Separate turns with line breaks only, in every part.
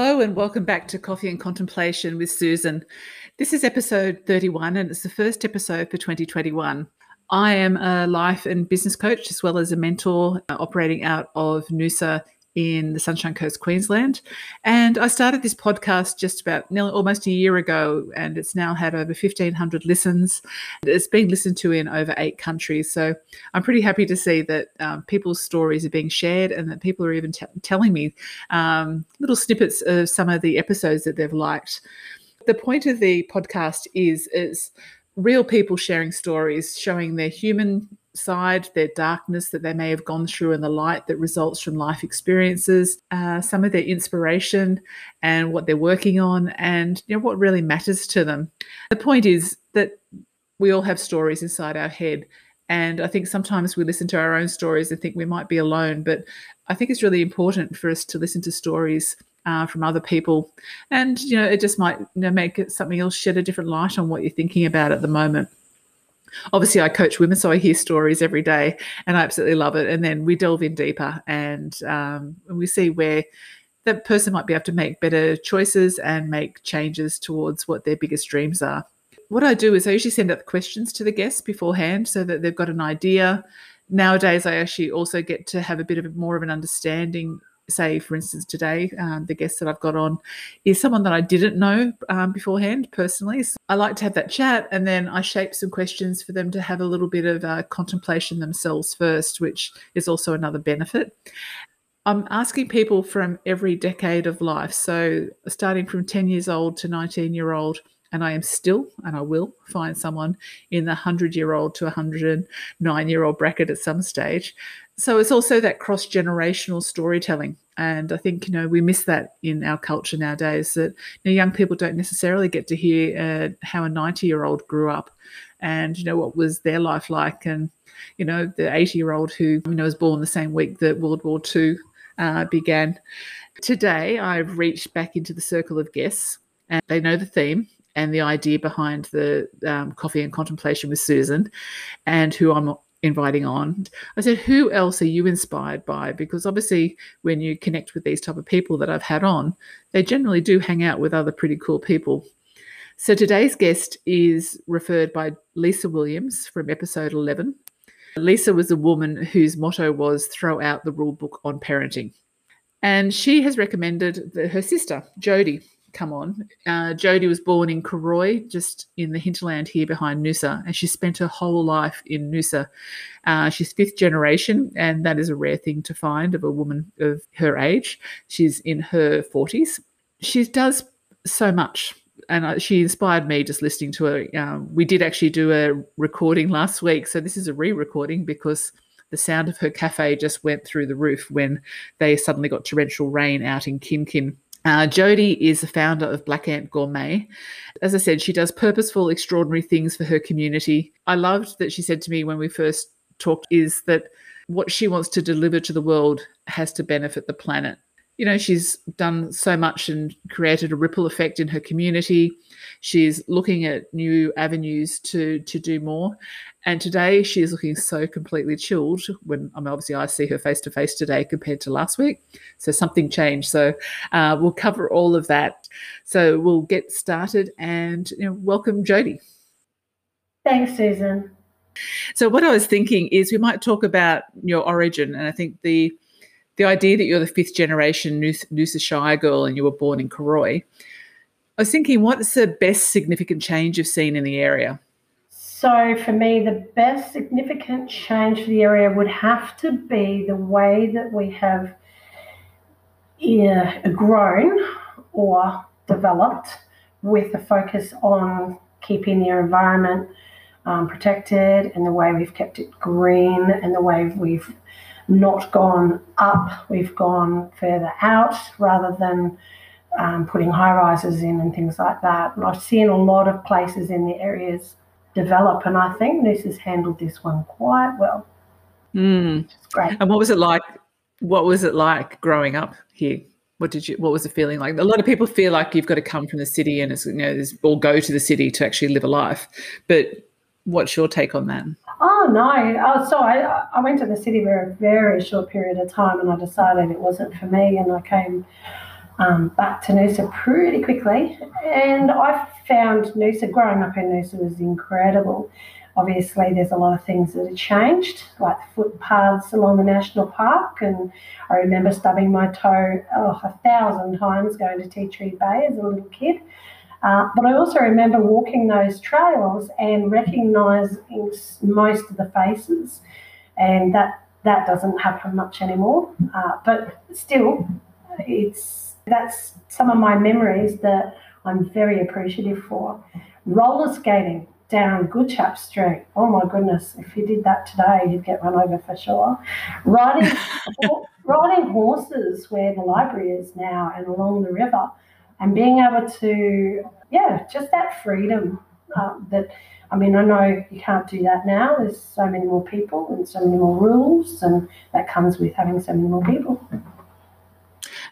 Hello, and welcome back to Coffee and Contemplation with Susan. This is episode 31, and it's the first episode for 2021. I am a life and business coach as well as a mentor uh, operating out of Noosa in the Sunshine Coast, Queensland. And I started this podcast just about nearly almost a year ago, and it's now had over 1,500 listens. It's been listened to in over eight countries. So I'm pretty happy to see that um, people's stories are being shared and that people are even t- telling me um, little snippets of some of the episodes that they've liked. The point of the podcast is is real people sharing stories, showing their human side, their darkness that they may have gone through, and the light that results from life experiences, uh, some of their inspiration and what they're working on, and you know what really matters to them. The point is that we all have stories inside our head. And I think sometimes we listen to our own stories and think we might be alone, but I think it's really important for us to listen to stories uh, from other people, and you know, it just might you know, make something else shed a different light on what you're thinking about at the moment obviously I coach women, so I hear stories every day, and I absolutely love it. And then we delve in deeper, and um, we see where that person might be able to make better choices and make changes towards what their biggest dreams are. What I do is I usually send out questions to the guests beforehand so that they've got an idea. Nowadays, I actually also get to have a bit of more of an understanding say, for instance, today, um, the guest that I've got on is someone that I didn't know um, beforehand personally. So I like to have that chat and then I shape some questions for them to have a little bit of uh, contemplation themselves first, which is also another benefit. I'm asking people from every decade of life. So starting from 10 years old to 19 year old. And I am still, and I will find someone in the 100 year old to 109 year old bracket at some stage so it's also that cross generational storytelling. And I think, you know, we miss that in our culture nowadays that you know, young people don't necessarily get to hear uh, how a 90 year old grew up and, you know, what was their life like. And, you know, the 80 year old who, you know, was born the same week that World War II uh, began. Today, I've reached back into the circle of guests and they know the theme and the idea behind the um, coffee and contemplation with Susan and who I'm inviting on. I said who else are you inspired by? Because obviously when you connect with these type of people that i've had on they generally do hang out with other pretty cool people. So today's guest is referred by lisa williams from episode 11 lisa was a woman whose motto was throw out the rule book on parenting. And she has recommended that her sister jody come on. Uh, Jody was born in Cooroy, just in the hinterland here behind Noosa, and she spent her whole life in Noosa. Uh, she's fifth generation, and that is a rare thing to find of a woman of her age. She's in her 40s. She does so much. And she inspired me just listening to her. Um, we did actually do a recording last week. So this is a re recording because the sound of her cafe just went through the roof when they suddenly got torrential rain out in Kin Kin uh, Jody is the founder of Black Ant Gourmet. As I said, she does purposeful, extraordinary things for her community. I loved that she said to me when we first talked is that what she wants to deliver to the world has to benefit the planet. You know, she's done so much and created a ripple effect in her community. She's looking at new avenues to to do more. And today she is looking so completely chilled when I mean, obviously I see her face to face today compared to last week. So something changed. So uh, we'll cover all of that. So we'll get started and you know, welcome Jody.
Thanks, Susan.
So what I was thinking is we might talk about your origin, and I think the the idea that you're the fifth generation Noosa Shire girl and you were born in Cooroy. I was thinking, what's the best significant change you've seen in the area?
So, for me, the best significant change for the area would have to be the way that we have grown or developed with a focus on keeping the environment um, protected and the way we've kept it green and the way we've not gone up, we've gone further out rather than um, putting high rises in and things like that. And I've seen a lot of places in the areas develop. And I think Noosa has handled this one quite well.
Mm. It's great. And what was it like? What was it like growing up here? What did you? What was the feeling like? A lot of people feel like you've got to come from the city and it's you know or go to the city to actually live a life. But what's your take on that?
Oh no! Oh, so I I went to the city for a very short period of time, and I decided it wasn't for me, and I came um, back to Noosa pretty quickly. And I found Noosa, growing up in Noosa was incredible. Obviously, there's a lot of things that have changed, like footpaths along the national park. And I remember stubbing my toe oh, a thousand times going to Tea Tree Bay as a little kid. Uh, but I also remember walking those trails and recognising most of the faces, and that that doesn't happen much anymore. Uh, but still, it's that's some of my memories that I'm very appreciative for. Roller skating down Goodchap Street. Oh my goodness, if you did that today, you'd get run over for sure. Riding, riding horses where the library is now and along the river, and being able to, yeah, just that freedom uh, that. I mean, I know you can't do that now. There's so many more people and so many more rules, and that comes with having so many more people.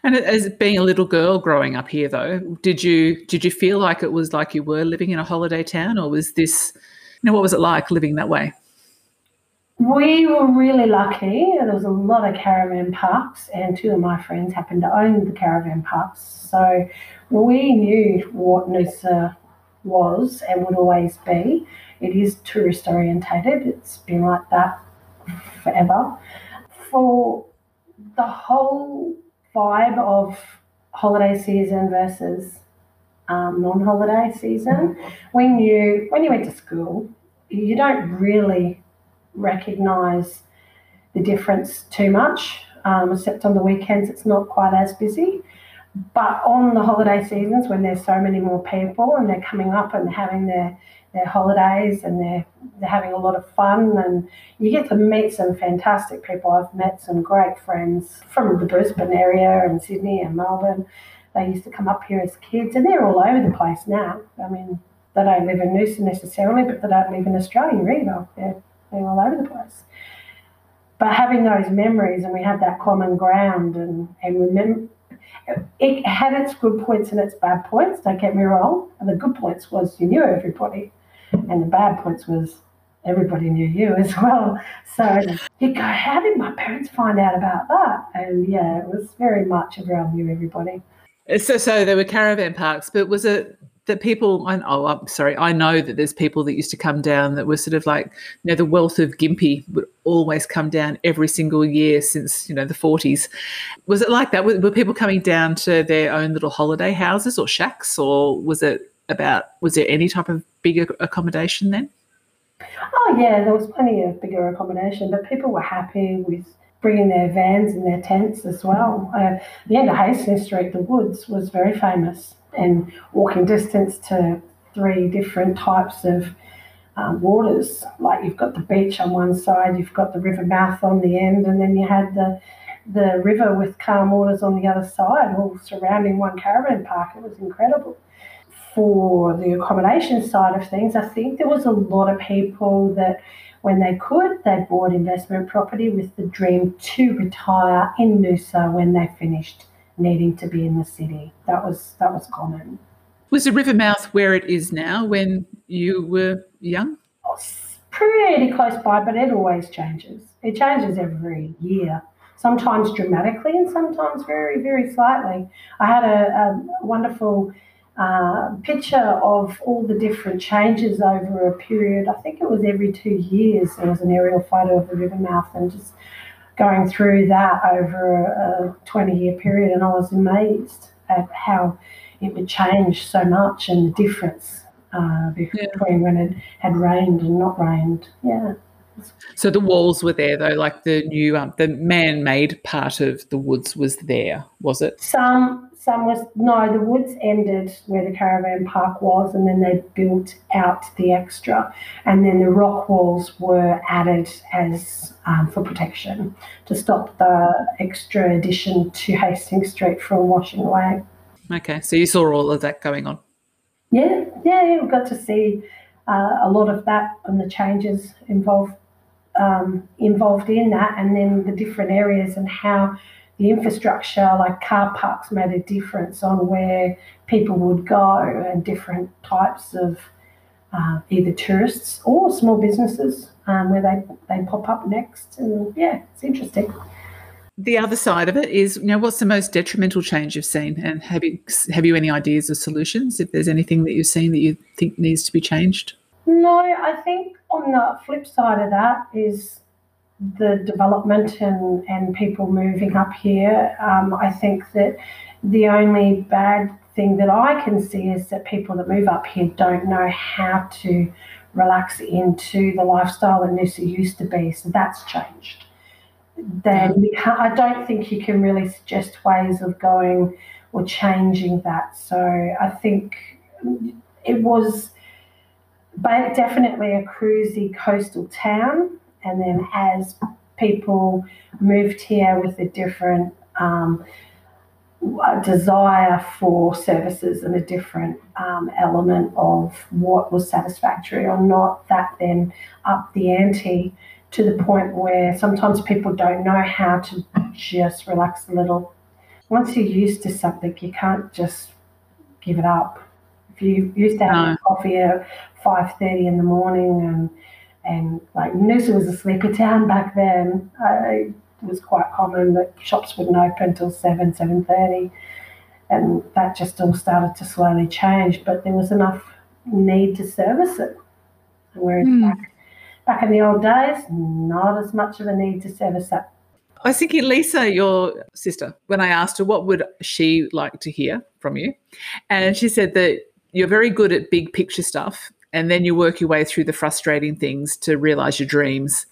And as being a little girl growing up here, though, did you did you feel like it was like you were living in a holiday town, or was this, you know, what was it like living that way?
We were really lucky. There was a lot of caravan parks, and two of my friends happened to own the caravan parks. So we knew what Noosa was and would always be. It is tourist orientated. It's been like that forever. For the whole vibe of holiday season versus um, non-holiday season. When you when you went to school, you don't really recognise the difference too much, um, except on the weekends it's not quite as busy. But on the holiday seasons, when there's so many more people and they're coming up and having their their holidays and they're they're having a lot of fun and you get to meet some fantastic people. I've met some great friends from the Brisbane area and Sydney and Melbourne. They used to come up here as kids and they're all over the place now. I mean, they don't live in Noosa necessarily, but they don't live in Australia either. They're, they're all over the place. But having those memories and we have that common ground and, and remember it had its good points and its bad points, don't get me wrong. And the good points was you knew everybody and the bad points was everybody knew you as well. So you go, how did my parents find out about that? And yeah, it was very much everyone knew everybody.
So, so there were caravan parks, but was it that people? Oh, I'm sorry. I know that there's people that used to come down that were sort of like, you know, the wealth of Gympie would always come down every single year since you know the 40s. Was it like that? Were, were people coming down to their own little holiday houses or shacks, or was it about? Was there any type of bigger accommodation then?
Oh yeah, there was plenty of bigger accommodation, but people were happy with bringing their vans and their tents as well. Uh, the end of Hastings Street, the woods was very famous, and walking distance to three different types of um, waters. Like you've got the beach on one side, you've got the river mouth on the end, and then you had the the river with calm waters on the other side, all surrounding one caravan park. It was incredible for the accommodation side of things, I think there was a lot of people that when they could, they bought investment property with the dream to retire in Noosa when they finished needing to be in the city. That was that was common.
Was the river mouth where it is now when you were young?
Pretty close by, but it always changes. It changes every year sometimes dramatically and sometimes very, very slightly. I had a, a wonderful uh, picture of all the different changes over a period. I think it was every two years there was an aerial photo of the river mouth and just going through that over a 20 year period. And I was amazed at how it would change so much and the difference uh, between yeah. when it had rained and not rained. Yeah.
So the walls were there though, like the new, um, the man-made part of the woods was there, was it?
Some some was no, the woods ended where the caravan park was, and then they built out the extra, and then the rock walls were added as um, for protection to stop the extra addition to Hastings Street from washing away.
Okay, so you saw all of that going on.
Yeah, yeah, we got to see uh, a lot of that and the changes involved um, involved in that, and then the different areas and how the infrastructure, like car parks, made a difference on where people would go and different types of uh, either tourists or small businesses um, where they, they pop up next. And yeah, it's interesting.
the other side of it is, you know, what's the most detrimental change you've seen, and have you have you any ideas of solutions? If there's anything that you've seen that you think needs to be changed.
No, I think on the flip side of that is the development and, and people moving up here. Um, I think that the only bad thing that I can see is that people that move up here don't know how to relax into the lifestyle that Noosa used to be. So that's changed. Then I don't think you can really suggest ways of going or changing that. So I think it was definitely a cruisy coastal town and then as people moved here with a different um, desire for services and a different um, element of what was satisfactory or not, that then upped the ante to the point where sometimes people don't know how to just relax a little. Once you're used to something, you can't just give it up. If you used to have no. coffee at five thirty in the morning and and like Noosa was a sleepy town back then. it was quite common that shops wouldn't open until seven, seven thirty, and that just all started to slowly change. But there was enough need to service it, whereas mm. back back in the old days, not as much of a need to service that.
I was thinking, Lisa, your sister, when I asked her what would she like to hear from you, and she said that you're very good at big picture stuff and then you work your way through the frustrating things to realize your dreams.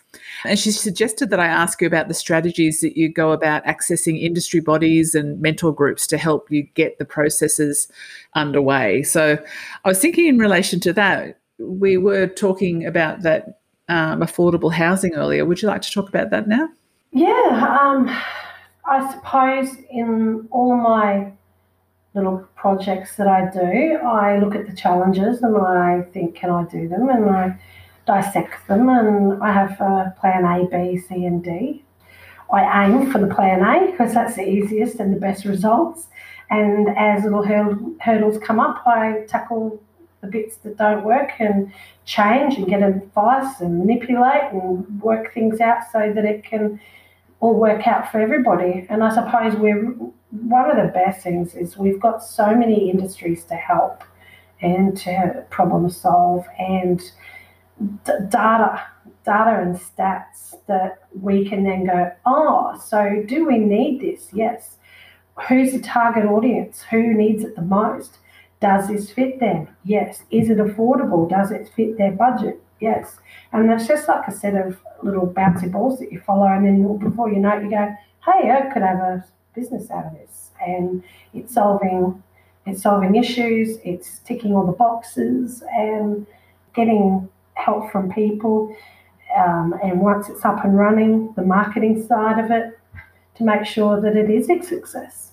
And she suggested that I ask you about the strategies that you go about accessing industry bodies and mentor groups to help you get the processes underway. So I was thinking in relation to that, we were talking about that um, affordable housing earlier. Would you like to talk about that now?
Yeah, um, I suppose in all my little projects that I do, I look at the challenges and I think, can I do them? And I dissect them and I have a plan A, B, C, and D. I aim for the plan A because that's the easiest and the best results. And as little hurdles come up, I tackle the bits that don't work and change and get advice and manipulate and work things out so that it can all work out for everybody. And I suppose we're one of the best things is we've got so many industries to help and to problem solve and d- data data and stats that we can then go oh so do we need this? Yes. Who's the target audience? Who needs it the most? Does this fit them? Yes. Is it affordable? Does it fit their budget? Yes. And it's just like a set of little bouncy balls that you follow and then before you know it you go hey i could have a business out of this, and it's solving it's solving issues, it's ticking all the boxes, and getting help from people. Um, and once it's up and running, the marketing side of it to make sure that it is a success.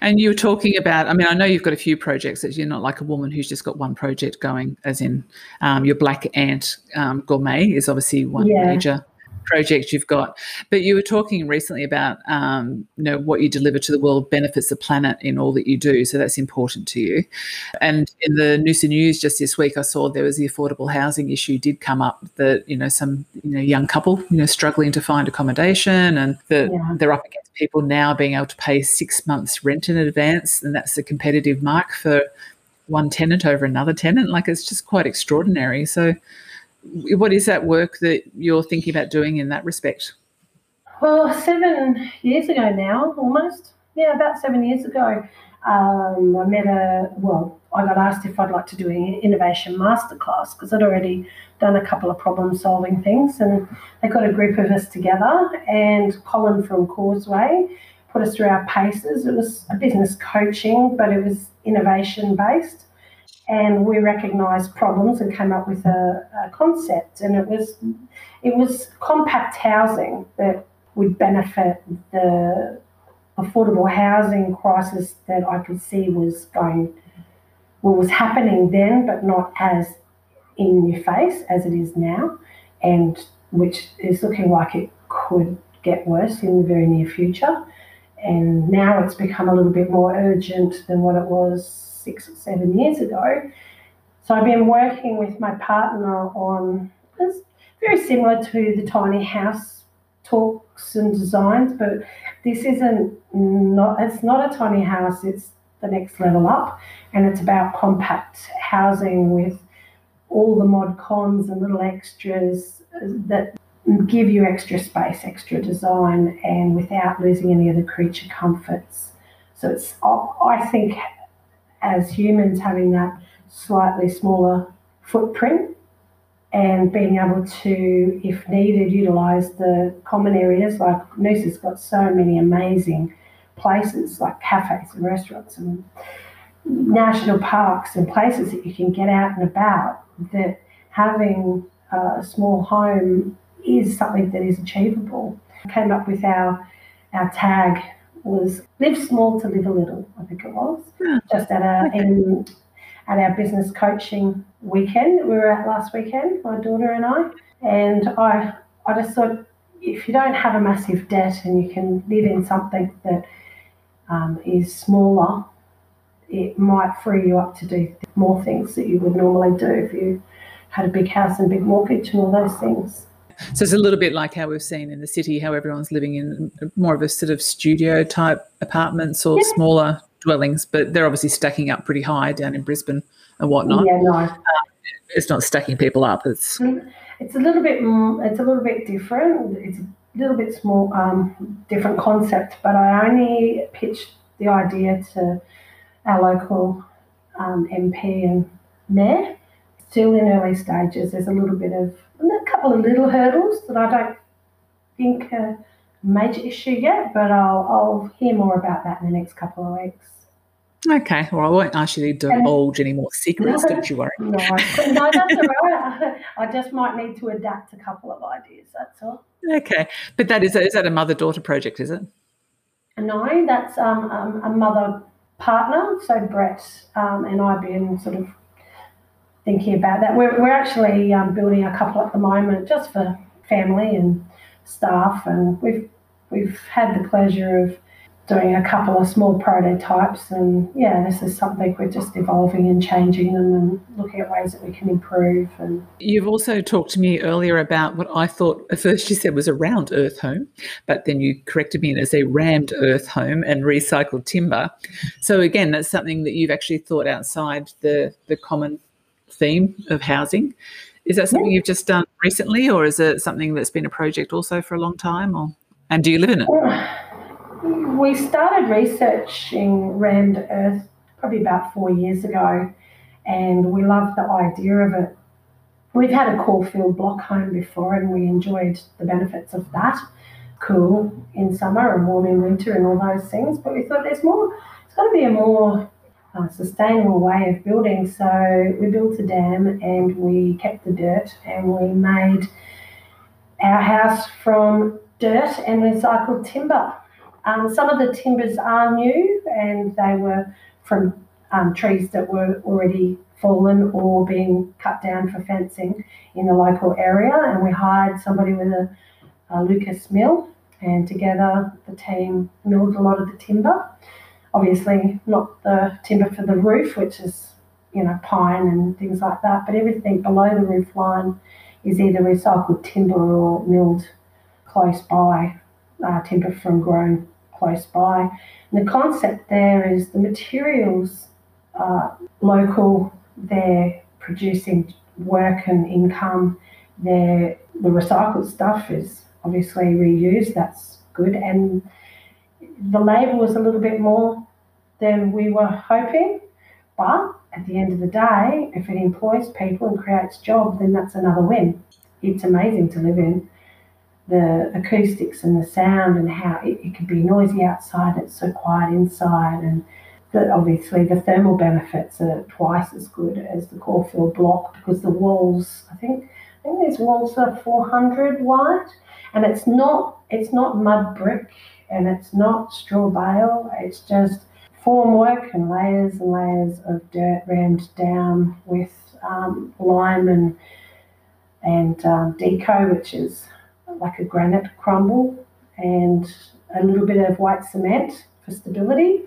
And you were talking about, I mean, I know you've got a few projects that you're not like a woman who's just got one project going, as in um, your Black Ant um, Gourmet is obviously one yeah. major project you've got. But you were talking recently about um, you know what you deliver to the world benefits the planet in all that you do, so that's important to you. And in the Noosa News just this week, I saw there was the affordable housing issue did come up that you know some you know young couple you know struggling to find accommodation, and that yeah. they're up against people now being able to pay six months rent in advance, and that's a competitive mark for one tenant over another tenant. Like it's just quite extraordinary. So what is that work that you're thinking about doing in that respect?
Well, seven years ago now, almost. Yeah, about seven years ago, um, I met a, well, I got asked if I'd like to do an innovation masterclass because I'd already done a couple of problem solving things. And they got a group of us together, and Colin from Causeway put us through our paces. It was a business coaching, but it was innovation based and we recognised problems and came up with a, a, concept. And it was it was compact housing that would benefit the affordable housing crisis that I could see was going well was happening then, but not as in your face as it is now, and which is looking like it could get worse in the very near future. And now it's become a little bit more urgent than what it was six or seven years ago. So I've been working with my partner on it's very similar to the tiny house talks and designs, but this isn't not it's not a tiny house, it's the next level up and it's about compact housing with all the mod cons and little extras that give you extra space, extra design, and without losing any of the creature comforts. So it's I think as humans having that slightly smaller footprint and being able to, if needed, utilize the common areas. Like Noosa's got so many amazing places like cafes and restaurants and national parks and places that you can get out and about. That having a small home is something that is achievable. Came up with our our tag was live small to live a little. I think it was hmm. just at a in at our business coaching weekend we were at last weekend, my daughter and I. And I, I just thought if you don't have a massive debt and you can live in something that um, is smaller, it might free you up to do more things that you would normally do if you had a big house and big mortgage and all those things.
So it's a little bit like how we've seen in the city, how everyone's living in more of a sort of studio type apartments or yeah. smaller dwellings, but they're obviously stacking up pretty high down in Brisbane and whatnot.
Yeah, no. Uh,
it's not stacking people up. It's
mm, it's a little bit it's a little bit different. It's a little bit small, um, different concept. But I only pitched the idea to our local um, MP and mayor. Still in early stages. There's a little bit of a couple of little hurdles that I don't think are a major issue yet, but I'll, I'll hear more about that in the next couple of weeks.
Okay, well, I won't ask you to divulge any more secrets, no, don't you worry.
No, no, that's all right. I just might need to adapt a couple of ideas, that's all.
Okay, but that is, is that a mother daughter project, is it?
No, that's um, um, a mother partner. So Brett um, and I have been sort of thinking about that. We're, we're actually um, building a couple at the moment just for family and staff, and we've we've had the pleasure of doing a couple of small prototypes and yeah this is something we're just evolving and changing them and looking at ways that we can improve and
you've also talked to me earlier about what i thought at first you said was a round earth home but then you corrected me and a rammed earth home and recycled timber so again that's something that you've actually thought outside the the common theme of housing is that something you've just done recently or is it something that's been a project also for a long time or and do you live in it
we started researching rammed earth probably about four years ago, and we loved the idea of it. We've had a Caulfield block home before, and we enjoyed the benefits of that. Cool in summer and warm in winter, and all those things. But we thought there's more. It's got to be a more uh, sustainable way of building. So we built a dam, and we kept the dirt, and we made our house from dirt and recycled timber. Um, some of the timbers are new and they were from um, trees that were already fallen or being cut down for fencing in the local area. And we hired somebody with a, a Lucas mill, and together the team milled a lot of the timber. Obviously, not the timber for the roof, which is you know pine and things like that, but everything below the roof line is either recycled timber or milled close by uh, timber from grown close by. And the concept there is the materials are local, they're producing work and income, they're, the recycled stuff is obviously reused, that's good. And the labour was a little bit more than we were hoping, but at the end of the day, if it employs people and creates jobs, then that's another win. It's amazing to live in the acoustics and the sound and how it, it can be noisy outside, it's so quiet inside, and the, obviously the thermal benefits are twice as good as the Caulfield block because the walls, I think, I think these walls are 400 wide, and it's not it's not mud brick and it's not straw bale. It's just formwork and layers and layers of dirt rammed down with um, lime and and um, deco, which is like a granite crumble and a little bit of white cement for stability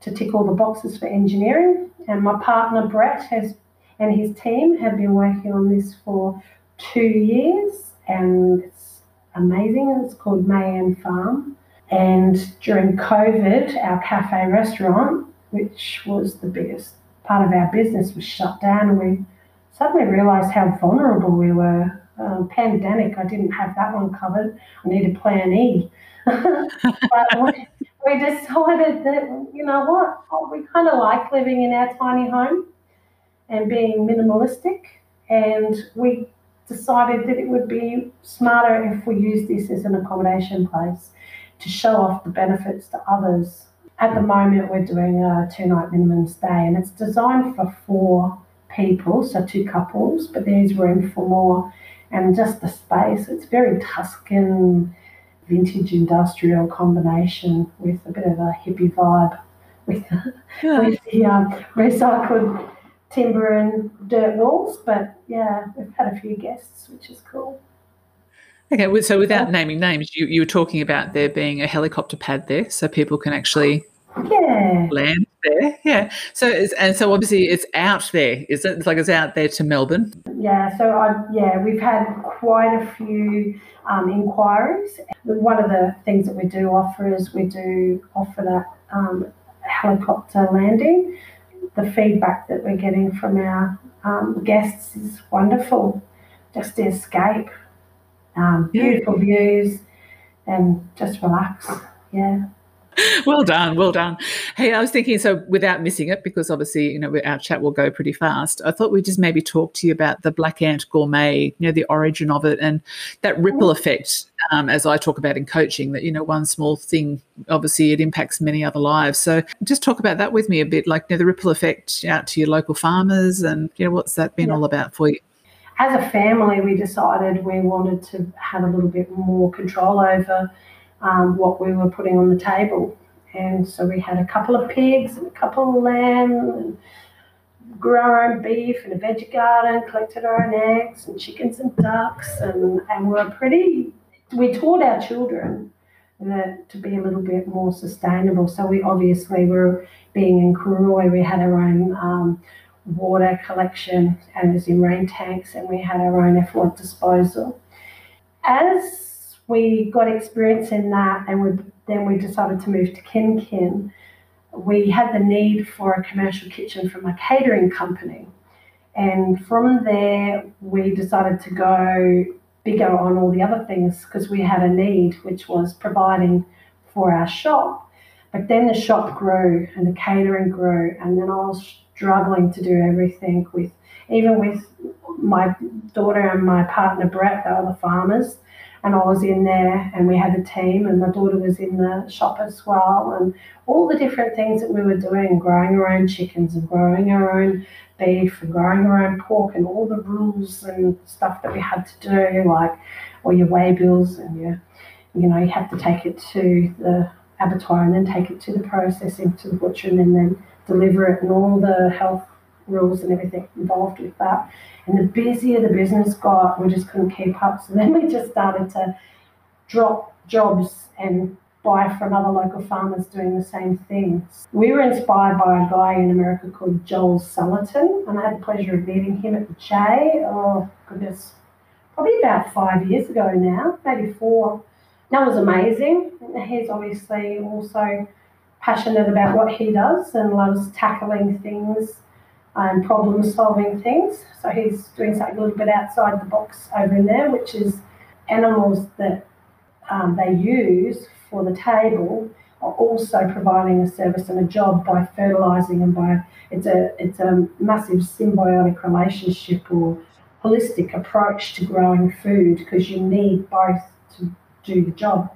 to tick all the boxes for engineering. And my partner Brett has and his team have been working on this for two years, and it's amazing. It's called Mayan Farm. And during COVID, our cafe restaurant, which was the biggest part of our business, was shut down. And we suddenly realised how vulnerable we were. Um, pandemic, I didn't have that one covered. I needed plan E. but we, we decided that, you know what, oh, we kind of like living in our tiny home and being minimalistic. And we decided that it would be smarter if we used this as an accommodation place to show off the benefits to others. At the moment, we're doing a two night minimum stay, and it's designed for four people, so two couples, but there's room for more. And just the space, it's very Tuscan, vintage industrial combination with a bit of a hippie vibe with, yeah. with the um, recycled timber and dirt walls. But yeah, we've had a few guests, which is cool.
Okay, so without naming names, you, you were talking about there being a helicopter pad there, so people can actually
yeah.
land there. Yeah. So and so obviously it's out there, is it? It's like it's out there to Melbourne.
Yeah. So I yeah, we've had quite a few um, inquiries. One of the things that we do offer is we do offer that um, helicopter landing. The feedback that we're getting from our um, guests is wonderful. Just to escape um, beautiful views, and just relax. Yeah.
well done, well done. Hey, I was thinking, so without missing it, because obviously, you know, our chat will go pretty fast. I thought we'd just maybe talk to you about the Black Ant Gourmet, you know, the origin of it and that ripple effect, um, as I talk about in coaching, that, you know, one small thing, obviously, it impacts many other lives. So just talk about that with me a bit, like, you know, the ripple effect out to your local farmers and, you know, what's that been yeah. all about for you?
As a family, we decided we wanted to have a little bit more control over um, what we were putting on the table. And so we had a couple of pigs and a couple of lamb and grew our own beef and a veggie garden, collected our own eggs and chickens and ducks. And, and we were pretty, we taught our children that to be a little bit more sustainable. So we obviously were being in Cooroy, we had our own um, water collection and was in rain tanks, and we had our own effluent disposal. As we got experience in that, and we, then we decided to move to Kin Kin, we had the need for a commercial kitchen from a catering company. And from there, we decided to go bigger on all the other things because we had a need, which was providing for our shop. But then the shop grew and the catering grew, and then I was struggling to do everything with, even with my daughter and my partner Brett, they were the farmers. And I was in there and we had a team, and my daughter was in the shop as well. And all the different things that we were doing growing our own chickens and growing our own beef and growing our own pork, and all the rules and stuff that we had to do, like all your weigh bills and your, you know, you have to take it to the abattoir and then take it to the processing to the butcher and then deliver it and all the health rules and everything involved with that. And the busier the business got, we just couldn't keep up. So then we just started to drop jobs and buy from other local farmers doing the same things. We were inspired by a guy in America called Joel Salatin, and I had the pleasure of meeting him at the J. Oh, goodness, probably about five years ago now, maybe four. That was amazing. He's obviously also passionate about what he does and loves tackling things and problem solving things. So he's doing something a little bit outside the box over in there, which is animals that um, they use for the table are also providing a service and a job by fertilizing and by it's a it's a massive symbiotic relationship or holistic approach to growing food because you need both to do the job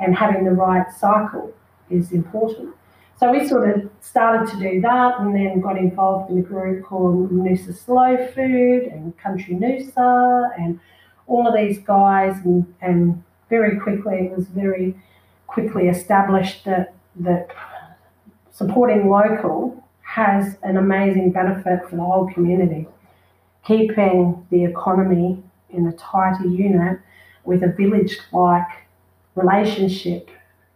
and having the right cycle is important. So we sort of started to do that and then got involved in a group called Noosa Slow Food and Country Noosa and all of these guys and, and very quickly it was very quickly established that that supporting local has an amazing benefit for the whole community. Keeping the economy in a tighter unit with a village like relationship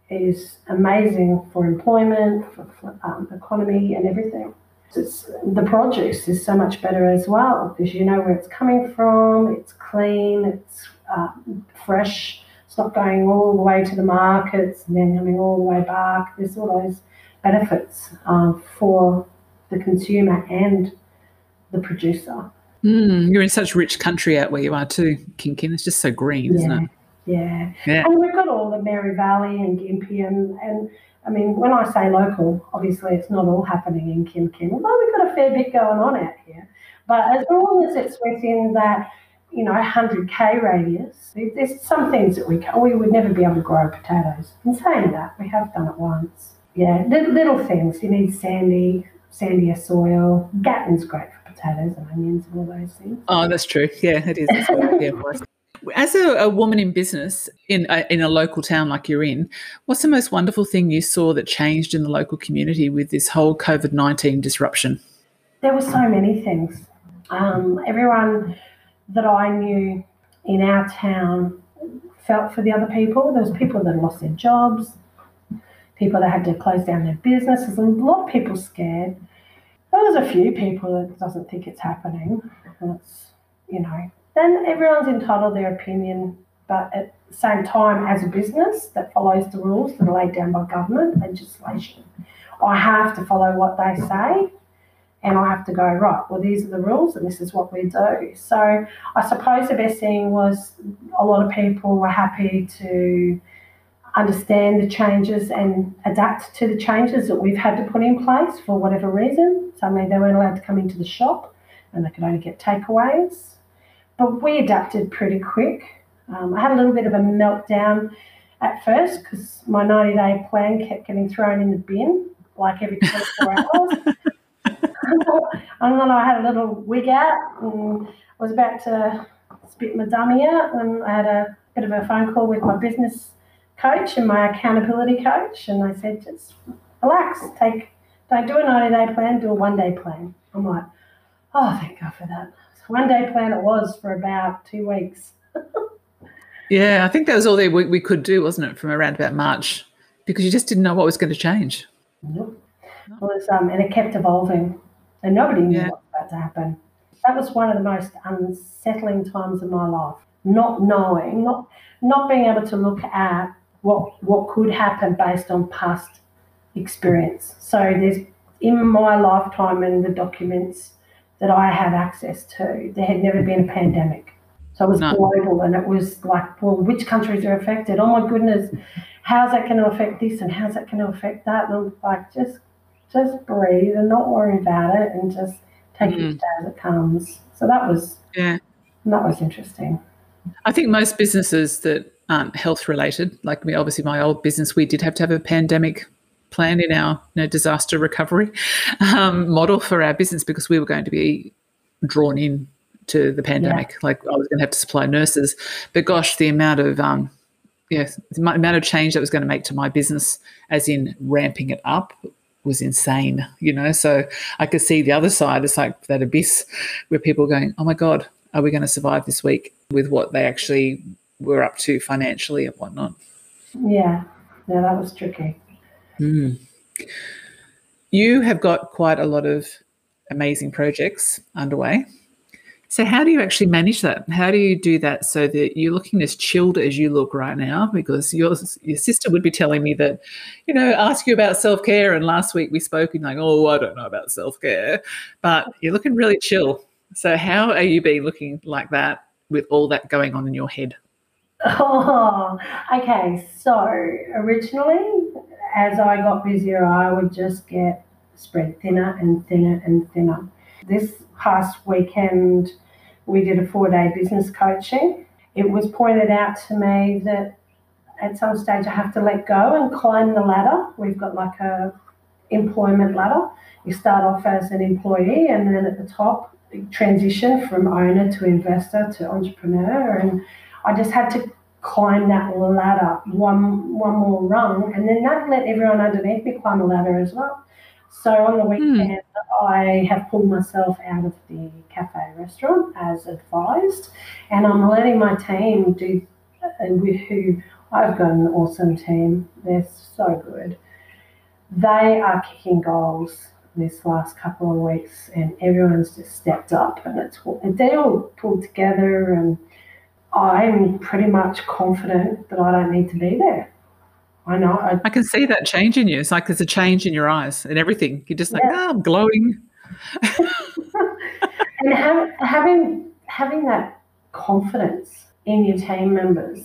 is amazing for employment, for, for um, economy, and everything. It's, the produce is so much better as well because you know where it's coming from, it's clean, it's uh, fresh, it's not going all the way to the markets and then coming all the way back. There's all those benefits um, for the consumer and the producer.
Mm, you're in such rich country out where you are too, Kin Kin. It's just so green,
yeah.
isn't it?
Yeah.
Yeah.
And we've got the Mary Valley and Gympie and, and I mean, when I say local, obviously it's not all happening in Kin, although we've got a fair bit going on out here. But as long as it's within that, you know, 100k radius, there's some things that we can, we would never be able to grow potatoes. In saying that, we have done it once. Yeah, little, things. You need sandy, sandier soil. Gatton's great for potatoes and onions and all those things.
Oh, that's true. Yeah, it is. Right. yeah. As a, a, woman in business in a, in a local town like you're in, what's the most wonderful thing you saw that changed in the local community with this whole COVID nineteen disruption?
There were so many things. Um, everyone that I knew in our town felt for the other people. There was people that lost their jobs, people that had to close down their businesses, and a lot of people scared. There was a few people that doesn't think it's happening. That's you know then everyone's entitled their opinion, but at the same time, as a business that follows the rules that are laid down by government legislation, I have to follow what they say and I have to go, right, well, these are the rules and this is what we do. So I suppose the best thing was a lot of people were happy to understand the changes and adapt to the changes that we've had to put in place for whatever reason. So, I mean, they weren't allowed to come into the shop and they could only get takeaways. But we adapted pretty quick. Um, I had a little bit of a meltdown at first because my 90 day plan kept getting thrown in the bin like every 24 hours. and then I had a little wig out and was about to spit my dummy out when I had a bit of a phone call with my business coach and my accountability coach and they said just relax, take don't do a 90 day plan, do a one day plan. I'm like, oh thank God for that one day plan it was for about two weeks.
yeah, I think that was all that we, we could do, wasn't it, from around about March, because you just didn't know what was going to change.
Nope. It was, um, and it kept evolving, and nobody knew yeah. what was about to happen. That was one of the most unsettling times of my life. Not knowing, not not being able to look at what what could happen based on past experience. So there's in my lifetime and the documents that I had access to. There had never been a pandemic. So it was no. global and it was like, well, which countries are affected? Oh my goodness, how's that going to affect this and how's that going to affect that? And I'm like, just just breathe and not worry about it and just take mm. it as it comes. So that was
yeah.
That was interesting.
I think most businesses that aren't health related, like me, obviously my old business, we did have to have a pandemic plan in our you know, disaster recovery um, model for our business because we were going to be drawn in to the pandemic. Yeah. Like I was going to have to supply nurses, but gosh, the amount of um, yeah, the amount of change that was going to make to my business, as in ramping it up, was insane. You know, so I could see the other side. It's like that abyss where people are going, "Oh my god, are we going to survive this week with what they actually were up to financially and whatnot?"
Yeah, yeah, that was tricky.
Mm. You have got quite a lot of amazing projects underway. So, how do you actually manage that? How do you do that so that you're looking as chilled as you look right now? Because your your sister would be telling me that, you know, ask you about self care. And last week we spoke and like, oh, I don't know about self care, but you're looking really chill. So, how are you being looking like that with all that going on in your head?
Oh, okay. So originally, as I got busier, I would just get spread thinner and thinner and thinner. This past weekend, we did a four day business coaching. It was pointed out to me that at some stage I have to let go and climb the ladder. We've got like a employment ladder. You start off as an employee and then at the top transition from owner to investor to entrepreneur and I just had to climb that ladder one one more rung, and then that let everyone underneath me climb a ladder as well. So on the hmm. weekend, mm. I have pulled myself out of the cafe restaurant as advised, and I'm letting my team do. And with who I've got an awesome team. They're so good. They are kicking goals this last couple of weeks, and everyone's just stepped up, and it's they all pulled together and I'm pretty much confident that I don't need to be there. I know. I,
I can see that change in you. It's like there's a change in your eyes and everything. You're just like, yeah. oh, I'm glowing.
and have, having having that confidence in your team members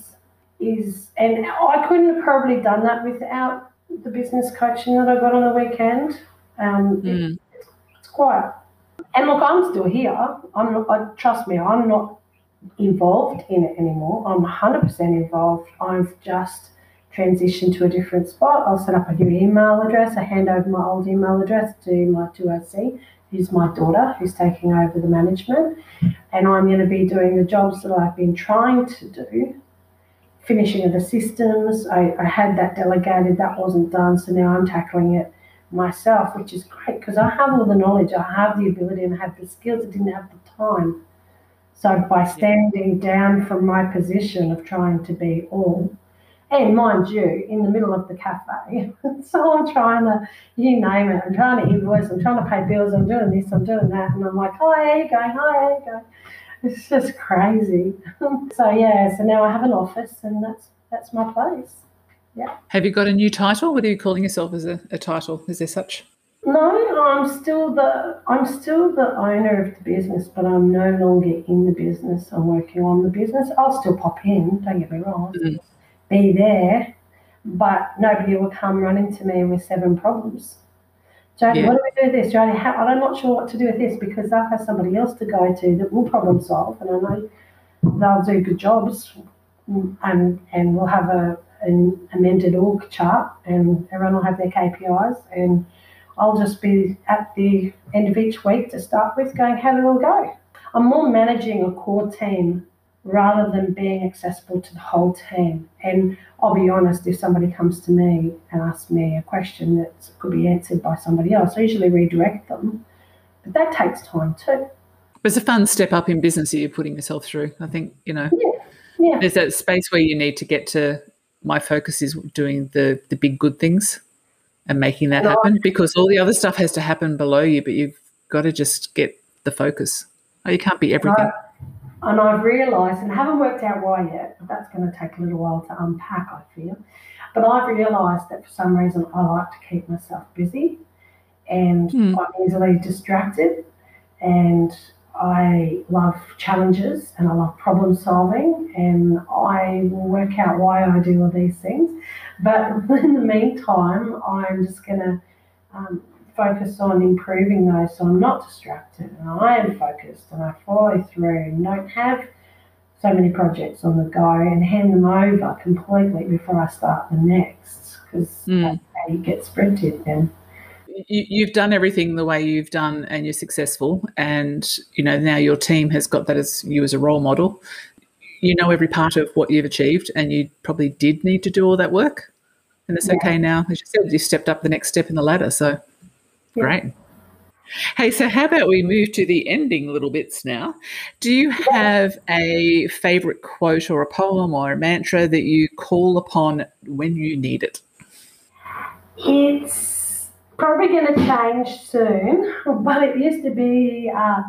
is, and I couldn't have probably done that without the business coaching that I got on the weekend. Um, mm. it, it's quite, and look, I'm still here. I'm not. I, trust me, I'm not involved in it anymore. I'm 100% involved. I've just transitioned to a different spot. I'll set up a new email address. I hand over my old email address to my 2OC, who's my daughter, who's taking over the management. And I'm going to be doing the jobs that I've been trying to do, finishing of the systems. I, I had that delegated, that wasn't done. So now I'm tackling it myself, which is great because I have all the knowledge, I have the ability, and I have the skills. I didn't have the time. So by standing down from my position of trying to be all, and mind you, in the middle of the cafe, so I'm trying to, you name it, I'm trying to invoice, I'm trying to pay bills, I'm doing this, I'm doing that, and I'm like, hi, you going? Hi, you going? It's just crazy. so yeah, so now I have an office, and that's that's my place. Yeah.
Have you got a new title? What are you calling yourself as a, a title? Is there such?
No, I'm still the I'm still the owner of the business, but I'm no longer in the business. I'm working on the business. I'll still pop in. Don't get me wrong. Mm-hmm. Be there, but nobody will come running to me with seven problems. Jodie, yeah. what do we do with this? How, I'm not sure what to do with this because I have somebody else to go to that will problem solve, and I know they'll do good jobs, and and we'll have a an amended org chart, and everyone will have their KPIs and I'll just be at the end of each week to start with going, how did it all go? I'm more managing a core team rather than being accessible to the whole team. And I'll be honest, if somebody comes to me and asks me a question that could be answered by somebody else, I usually redirect them. But that takes time too.
It's a fun step up in business that you're putting yourself through. I think, you know, yeah. Yeah. there's that space where you need to get to my focus is doing the the big good things and making that happen because all the other stuff has to happen below you, but you've got to just get the focus. Oh, you can't be everything.
and I've realised, and haven't worked out why yet, but that's going to take a little while to unpack, I feel. But I've realised that for some reason I like to keep myself busy and mm. I'm easily distracted. And I love challenges and I love problem solving, and I will work out why I do all these things. But in the meantime, I'm just going to um, focus on improving those so I'm not distracted. And I am focused and I follow through and don't have so many projects on the go and hand them over completely before I start the next because mm. that's how you get sprinted then.
You, have done everything the way you've done and you're successful and you know now your team has got that as you as a role model you know every part of what you've achieved and you probably did need to do all that work and it's yeah. okay now. As you said you stepped up the next step in the ladder so yeah. great. Hey so how about we move to the ending little bits now? Do you have a favorite quote or a poem or a mantra that you call upon when you need it?
It's probably going to change soon, but it used to be uh,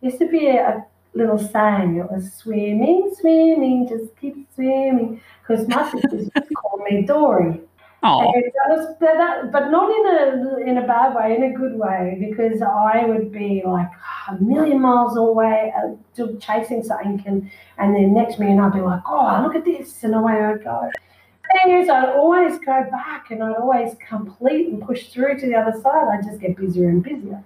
used to be a little saying. It was swimming, swimming, just keep swimming, because my sisters used to call me Dory.
Oh.
Was, that, but not in a in a bad way, in a good way, because I would be like a million miles away, uh, chasing something, and, and then next minute I'd be like, oh, look at this, and away I'd go thing is, I'd always go back and I'd always complete and push through to the other side. I'd just get busier and busier.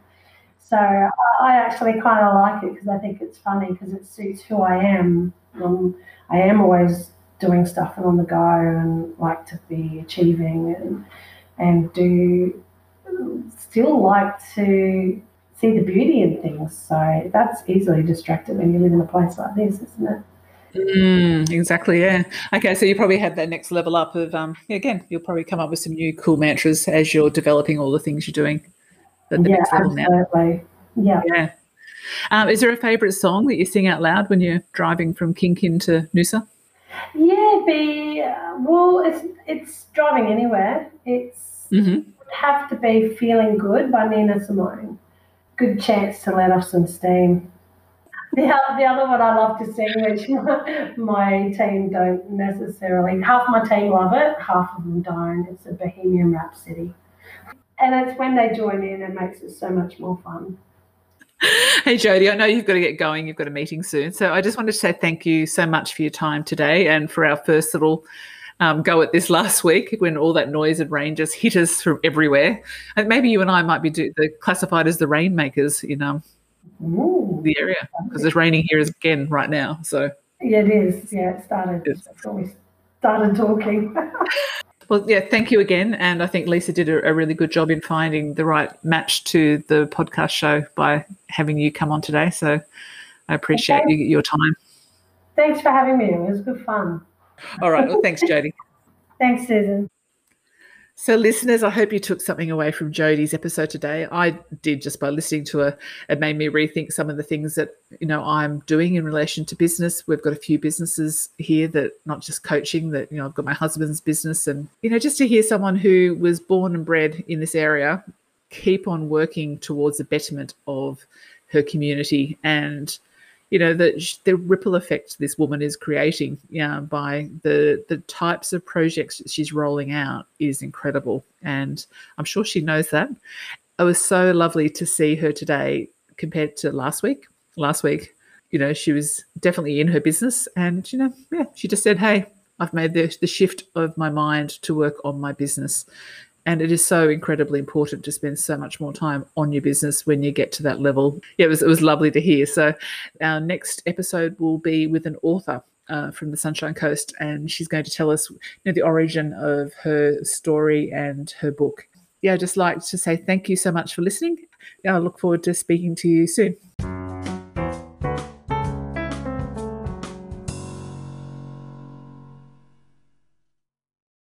So I actually kind of like it because I think it's funny because it suits who I am. Um, I am always doing stuff and on the go and like to be achieving and and do still like to see the beauty in things. So that's easily distracted when you live in a place like this, isn't it?
Mm, exactly. Yeah. Okay. So you probably have that next level up of um. Again, you'll probably come up with some new cool mantras as you're developing all the things you're doing.
At the yeah, next level absolutely. Now. Yeah.
Yeah. Um, is there a favourite song that you sing out loud when you're driving from Kin Kin to Noosa?
Yeah, be uh, well. It's it's driving anywhere. It's mm-hmm. have to be feeling good by Nina Simone. Good chance to let off some steam. The, the other one I love to sing, which my team don't necessarily, half my team love it, half of them don't. It's a Bohemian Rhapsody. And it's when they join in, it makes it so much more fun.
Hey, Jody, I know you've got to get going. You've got a meeting soon. So I just wanted to say thank you so much for your time today and for our first little um, go at this last week when all that noise and rain just hit us from everywhere. And maybe you and I might be do, the, classified as the rainmakers in um, Ooh, the area because it's raining here again right now. So
yeah, it is. Yeah, it started. It's, we started talking.
Well, yeah, thank you again. And I think Lisa did a, a, really good job in finding the right match to the podcast show by having you come on today. So I appreciate okay. you, your time.
Thanks for having me. It was good fun.
All right. Well, thanks, Jody.
thanks, Susan.
So, listeners, I hope you took something away from Jody's episode today. I did just by listening to her. It made me rethink some of the things that you know I'm doing in relation to business. We've got a few businesses here that not just coaching. That you know, I've got my husband's business, and you know, just to hear someone who was born and bred in this area keep on working towards the betterment of her community and you know the the ripple effect this woman is creating yeah, by the the types of projects she's rolling out is incredible. And i'm sure she knows that. It was so lovely to see her today compared to last week. Last week you know she was definitely in her business and you know yeah she just said hey i've made the, the shift of my mind to work on my business and it is so incredibly important to spend so much more time on your business when you get to that level. Yeah, it was, it was lovely to hear. So, our next episode will be with an author uh, from the Sunshine Coast, and she's going to tell us you know, the origin of her story and her book. Yeah, I'd just like to say thank you so much for listening. I look forward to speaking to you soon.